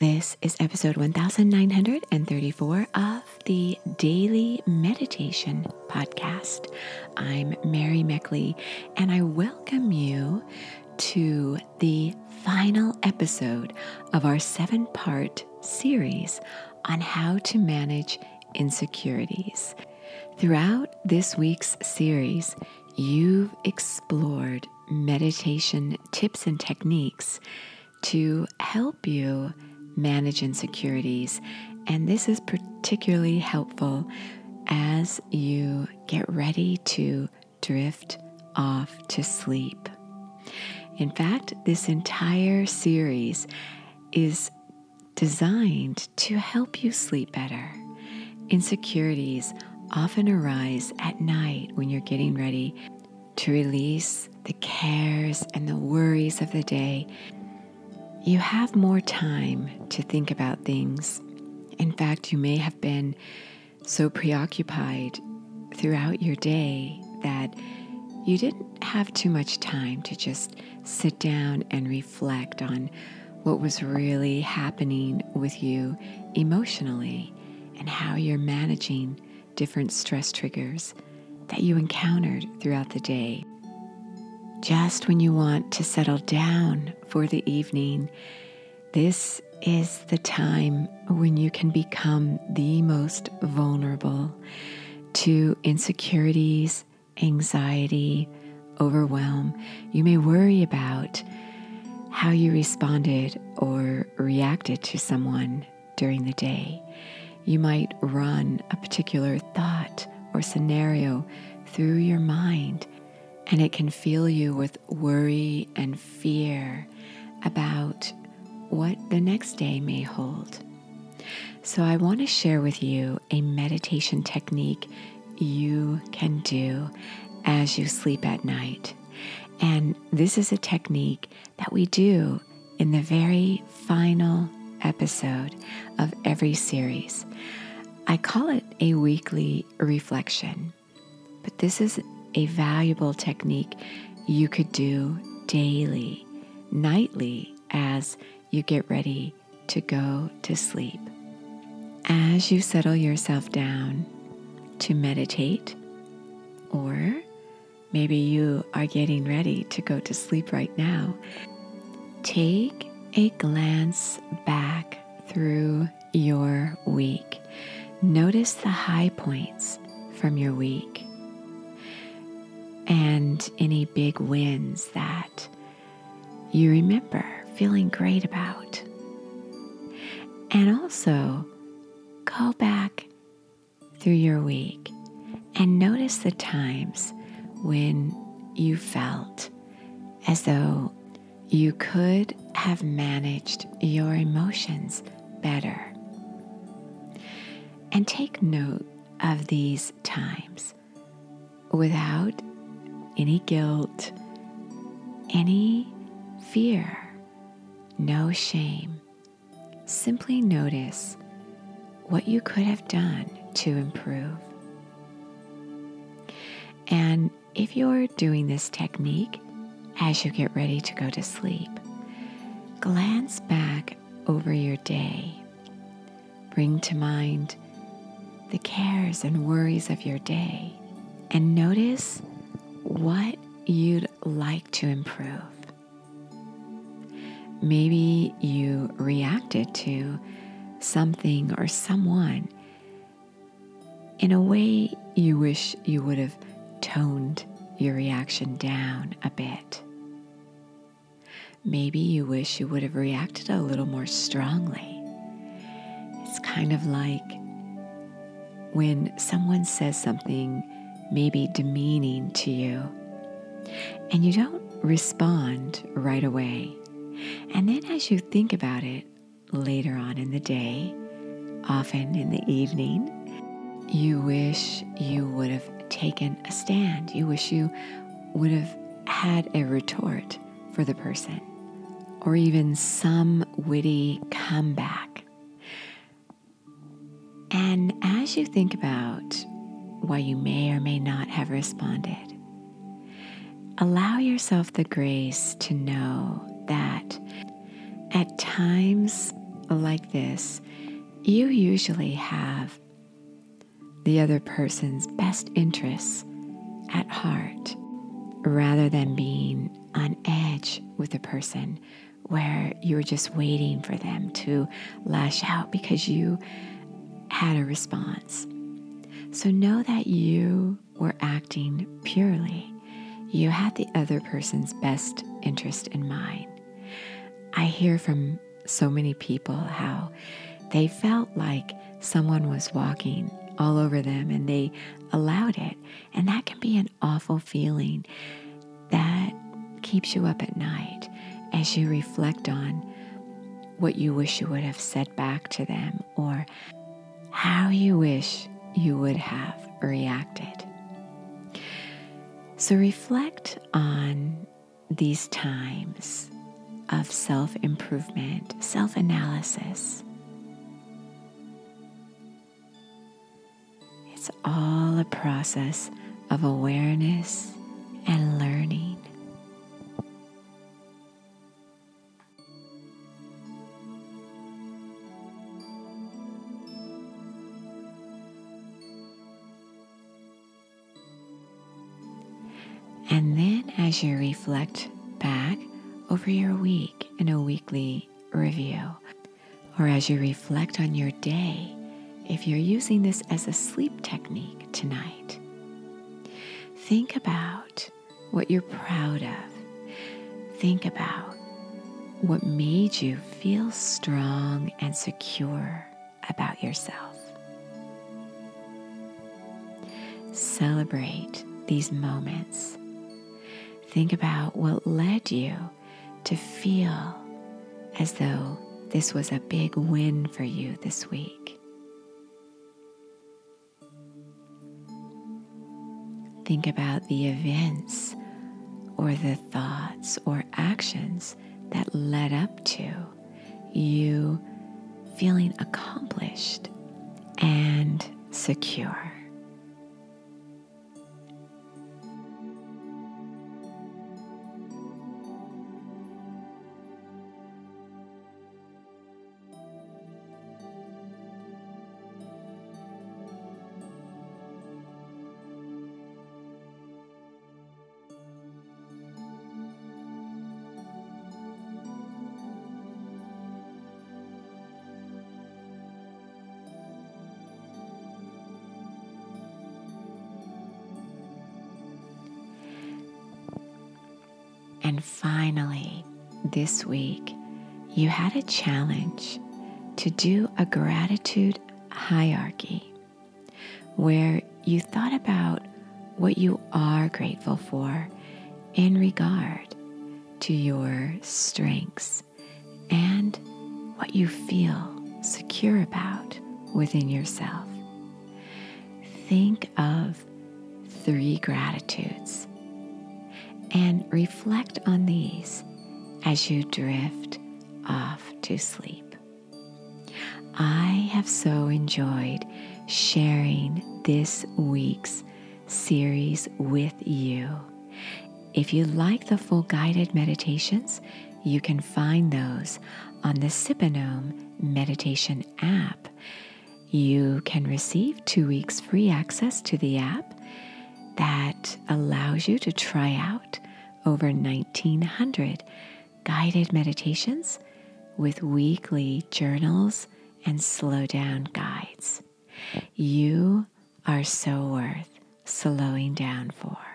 This is episode 1934 of the Daily Meditation Podcast. I'm Mary Meckley, and I welcome you to the final episode of our seven part series on how to manage insecurities. Throughout this week's series, you've explored meditation tips and techniques to help you manage insecurities. And this is particularly helpful as you get ready to drift off to sleep. In fact, this entire series is designed to help you sleep better. Insecurities often arise at night when you're getting ready to release the cares and the worries of the day you have more time to think about things. In fact, you may have been so preoccupied throughout your day that you didn't have too much time to just sit down and reflect on what was really happening with you emotionally and how you're managing different stress triggers that you encountered throughout the day. Just when you want to settle down for the evening, this is the time when you can become the most vulnerable to insecurities, anxiety, overwhelm. You may worry about how you responded or reacted to someone during the day. You might run a particular thought or scenario through your mind and it can fill you with worry and fear about what the next day may hold. So, I want to share with you a meditation technique you can do as you sleep at night. And this is a technique that we do in the very final episode of every series. I call it a weekly reflection, but this is a valuable technique you could do daily, nightly, as you get ready to go to sleep. As you settle yourself down to meditate, or maybe you are getting ready to go to sleep right now, take a glance back through your week. Notice the high points from your week and any big wins that you remember feeling great about. And also go back through your week and notice the times when you felt as though you could have managed your emotions better. And take note of these times without any guilt, any fear, no shame. Simply notice what you could have done to improve. And if you're doing this technique as you get ready to go to sleep, glance back over your day. Bring to mind the cares and worries of your day and notice what you'd like to improve. Maybe you reacted to something or someone in a way you wish you would have toned your reaction down a bit. Maybe you wish you would have reacted a little more strongly. It's kind of like when someone says something may be demeaning to you, and you don't respond right away. And then as you think about it later on in the day, often in the evening, you wish you would have taken a stand. You wish you would have had a retort for the person or even some witty comeback. And as you think about why you may or may not have responded. Allow yourself the grace to know that at times like this, you usually have the other person's best interests at heart rather than being on edge with a person where you're just waiting for them to lash out because you had a response. So know that you were acting purely. You had the other person's best interest in mind. I hear from so many people how they felt like someone was walking all over them and they allowed it. And that can be an awful feeling that keeps you up at night as you reflect on what you wish you would have said back to them or how you wish you would have reacted. So reflect on these times of self improvement, self analysis. It's all a process of awareness and learning. And then as you reflect back over your week in a weekly review, or as you reflect on your day, if you're using this as a sleep technique tonight, think about what you're proud of. Think about what made you feel strong and secure about yourself. Celebrate these moments Think about what led you to feel as though this was a big win for you this week. Think about the events or the thoughts or actions that led up to you feeling accomplished and secure. And finally, this week, you had a challenge to do a gratitude hierarchy where you thought about what you are grateful for in regard to your strengths and what you feel secure about within yourself. Think of three gratitudes and reflect on these as you drift off to sleep. I have so enjoyed sharing this week's series with you. If you like the full guided meditations, you can find those on the Sip and Om meditation app. You can receive two weeks free access to the app that allows you to try out over 1900 guided meditations with weekly journals and slow down guides. You are so worth slowing down for.